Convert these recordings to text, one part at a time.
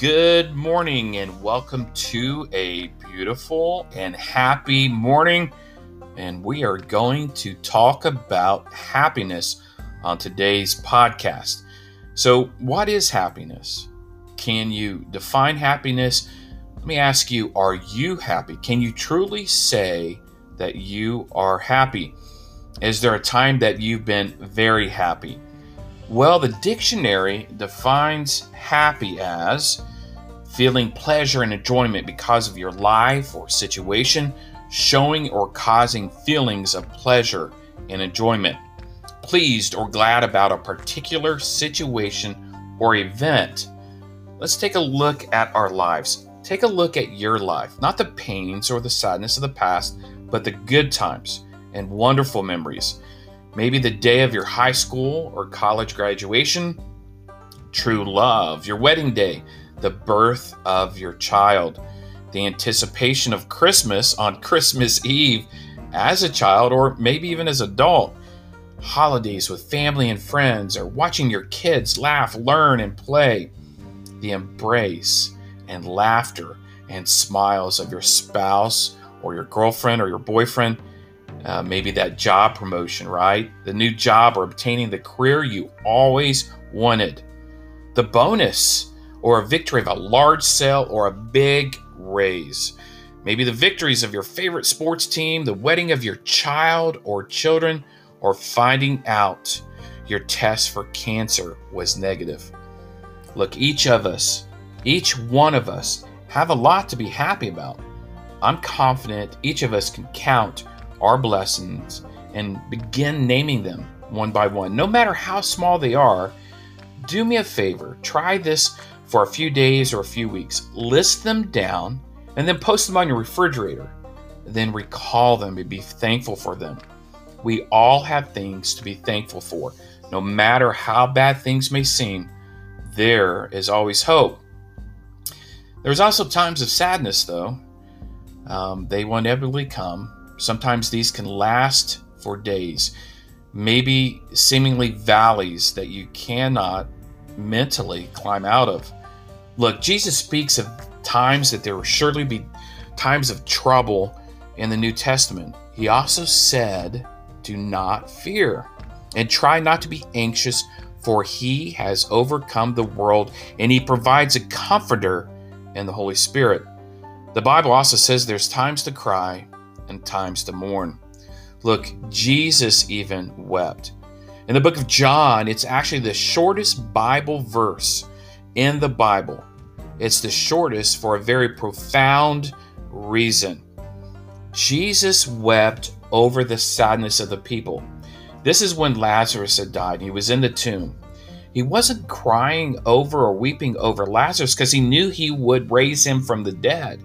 Good morning, and welcome to a beautiful and happy morning. And we are going to talk about happiness on today's podcast. So, what is happiness? Can you define happiness? Let me ask you are you happy? Can you truly say that you are happy? Is there a time that you've been very happy? Well, the dictionary defines happy as feeling pleasure and enjoyment because of your life or situation, showing or causing feelings of pleasure and enjoyment, pleased or glad about a particular situation or event. Let's take a look at our lives. Take a look at your life, not the pains or the sadness of the past, but the good times and wonderful memories. Maybe the day of your high school or college graduation, true love, your wedding day, the birth of your child, the anticipation of Christmas on Christmas Eve as a child or maybe even as an adult, holidays with family and friends, or watching your kids laugh, learn, and play, the embrace and laughter and smiles of your spouse or your girlfriend or your boyfriend. Uh, maybe that job promotion, right? The new job or obtaining the career you always wanted. The bonus or a victory of a large sale or a big raise. Maybe the victories of your favorite sports team, the wedding of your child or children, or finding out your test for cancer was negative. Look, each of us, each one of us, have a lot to be happy about. I'm confident each of us can count our blessings and begin naming them one by one, no matter how small they are. Do me a favor, try this for a few days or a few weeks. List them down and then post them on your refrigerator. Then recall them and be thankful for them. We all have things to be thankful for. No matter how bad things may seem, there is always hope. There's also times of sadness, though. Um, they will inevitably come. Sometimes these can last for days, maybe seemingly valleys that you cannot mentally climb out of. Look, Jesus speaks of times that there will surely be times of trouble in the New Testament. He also said, Do not fear and try not to be anxious, for he has overcome the world and he provides a comforter in the Holy Spirit. The Bible also says there's times to cry and times to mourn. Look, Jesus even wept. In the book of John, it's actually the shortest Bible verse in the Bible. It's the shortest for a very profound reason. Jesus wept over the sadness of the people. This is when Lazarus had died. He was in the tomb. He wasn't crying over or weeping over Lazarus because he knew he would raise him from the dead.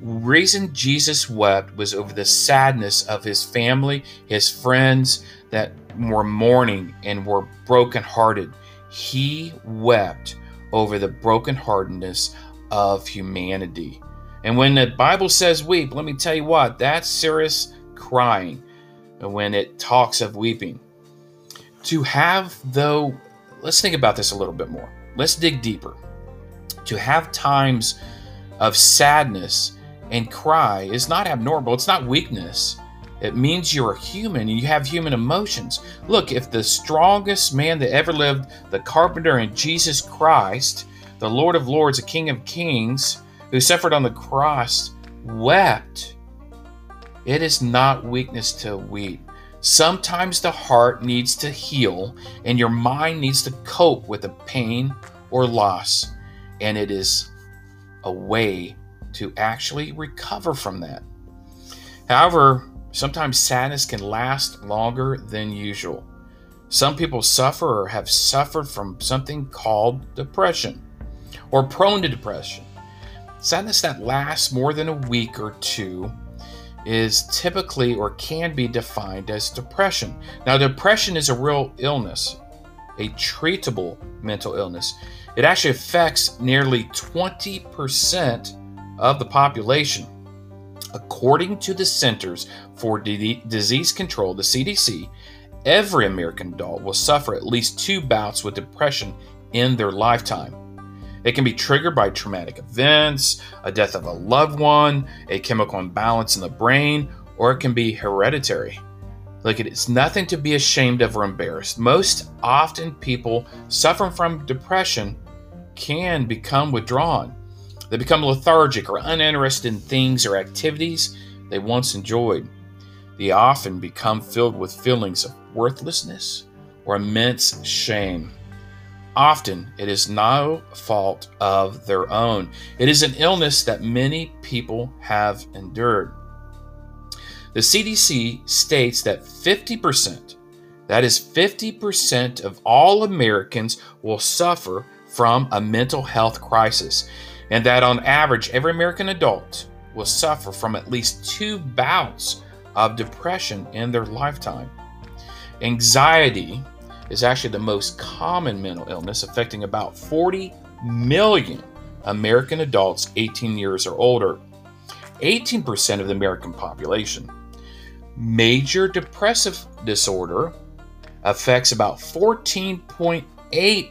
Reason Jesus wept was over the sadness of his family, his friends that were mourning and were brokenhearted. He wept over the brokenheartedness of humanity. And when the Bible says weep, let me tell you what, that's serious crying when it talks of weeping. To have, though, let's think about this a little bit more. Let's dig deeper. To have times of sadness and cry is not abnormal, it's not weakness. It means you're a human and you have human emotions. Look, if the strongest man that ever lived, the carpenter and Jesus Christ, the Lord of Lords, the King of Kings, who suffered on the cross, wept, it is not weakness to weep. Sometimes the heart needs to heal and your mind needs to cope with the pain or loss, and it is a way to actually recover from that. However, Sometimes sadness can last longer than usual. Some people suffer or have suffered from something called depression or prone to depression. Sadness that lasts more than a week or two is typically or can be defined as depression. Now, depression is a real illness, a treatable mental illness. It actually affects nearly 20% of the population. According to the Centers for D- Disease Control, the CDC, every American adult will suffer at least two bouts with depression in their lifetime. It can be triggered by traumatic events, a death of a loved one, a chemical imbalance in the brain, or it can be hereditary. Look, it is nothing to be ashamed of or embarrassed. Most often, people suffering from depression can become withdrawn. They become lethargic or uninterested in things or activities they once enjoyed. They often become filled with feelings of worthlessness or immense shame. Often it is no fault of their own. It is an illness that many people have endured. The CDC states that 50%, that is 50% of all Americans will suffer from a mental health crisis, and that on average, every American adult will suffer from at least two bouts of depression in their lifetime. Anxiety is actually the most common mental illness, affecting about 40 million American adults 18 years or older, 18% of the American population. Major depressive disorder affects about 14.8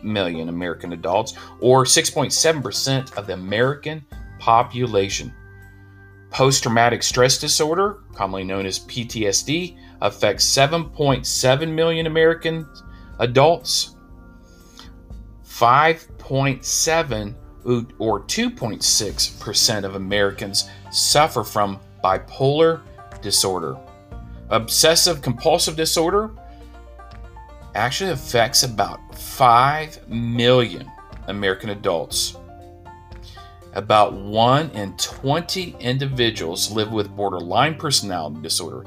million American adults, or 6.7% of the American population. Post traumatic stress disorder, commonly known as PTSD, affects 7.7 million American adults. 5.7 or 2.6% of Americans suffer from bipolar disorder. Obsessive compulsive disorder actually affects about 5 million American adults. About 1 in 20 individuals live with borderline personality disorder.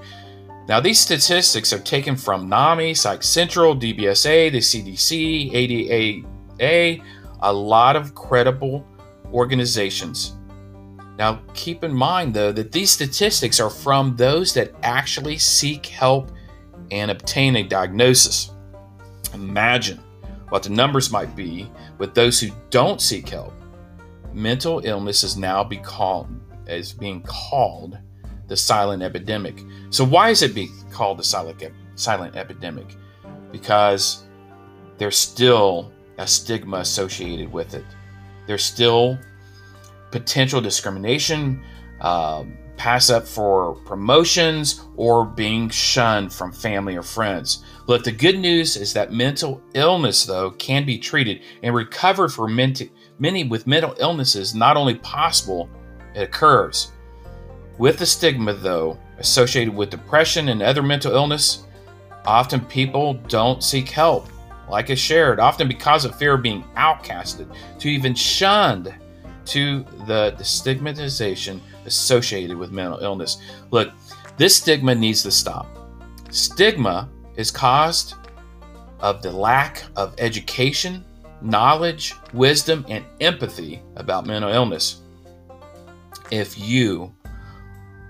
Now, these statistics are taken from NAMI, Psych Central, DBSA, the CDC, ADA, a lot of credible organizations. Now, keep in mind, though, that these statistics are from those that actually seek help and obtain a diagnosis. Imagine what the numbers might be with those who don't seek help mental illness is now be called, is being called the silent epidemic. So why is it being called the silent silent epidemic? Because there's still a stigma associated with it. There's still potential discrimination, uh, pass up for promotions, or being shunned from family or friends. Look, the good news is that mental illness, though, can be treated and recovered for mental many with mental illnesses not only possible, it occurs. With the stigma, though, associated with depression and other mental illness, often people don't seek help, like is shared, often because of fear of being outcasted, to even shunned to the, stigmatization associated with mental illness. Look, this stigma needs to stop. Stigma is caused of the lack of education knowledge, wisdom, and empathy about mental illness. If you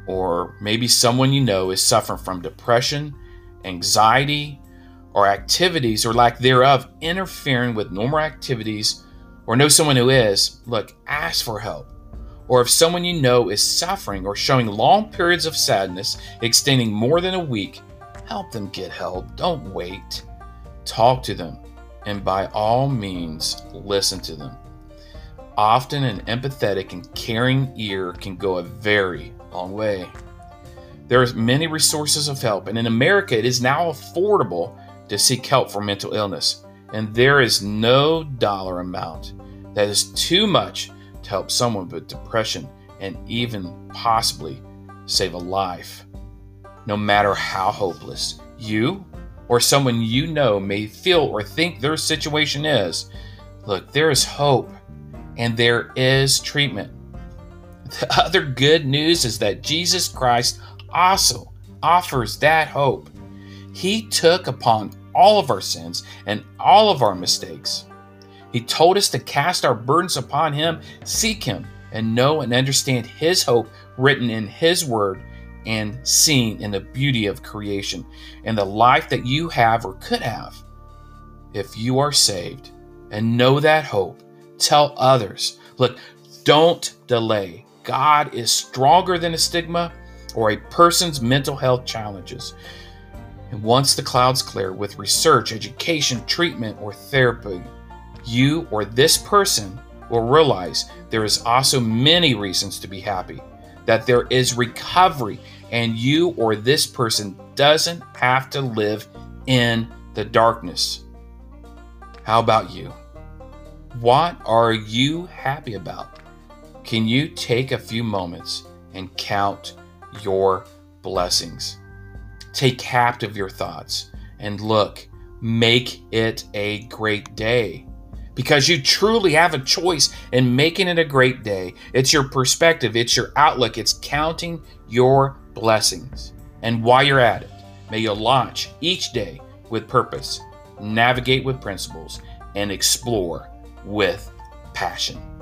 or maybe someone you know is suffering from depression, anxiety, or activities or lack thereof interfering with normal activities, or know someone who is, look, ask for help. Or if someone you know is suffering or showing long periods of sadness extending more than a week, help them get help. Don't wait. Talk to them and by all means, listen to them. Often, an empathetic and caring ear can go a very long way. There are many resources of help, and in America, it is now affordable to seek help for mental illness. And there is no dollar amount that is too much to help someone with depression and even possibly save a life. No matter how hopeless you or someone you know may feel or think their situation is, look, there is hope and there is treatment. The other good news is that Jesus Christ also offers that hope. He took upon all of our sins and all of our mistakes. He told us to cast our burdens upon Him, seek Him, and know and understand His hope written in His Word and seen in the beauty of creation and the life that you have or could have. If you are saved and know that hope, tell others. Look, don't delay. God is stronger than a stigma or a person's mental health challenges. And once the clouds clear with research, education, treatment, or therapy, you or this person will realize there is also many reasons to be happy, that there is recovery, and you or this person doesn't have to live in the darkness. How about you? What are you happy about? Can you take a few moments and count your blessings? Take captive your thoughts and look, make it a great day because you truly have a choice in making it a great day. It's your perspective, it's your outlook, it's counting your blessings. And while you're at it, may you launch each day with purpose, navigate with principles, and explore with passion.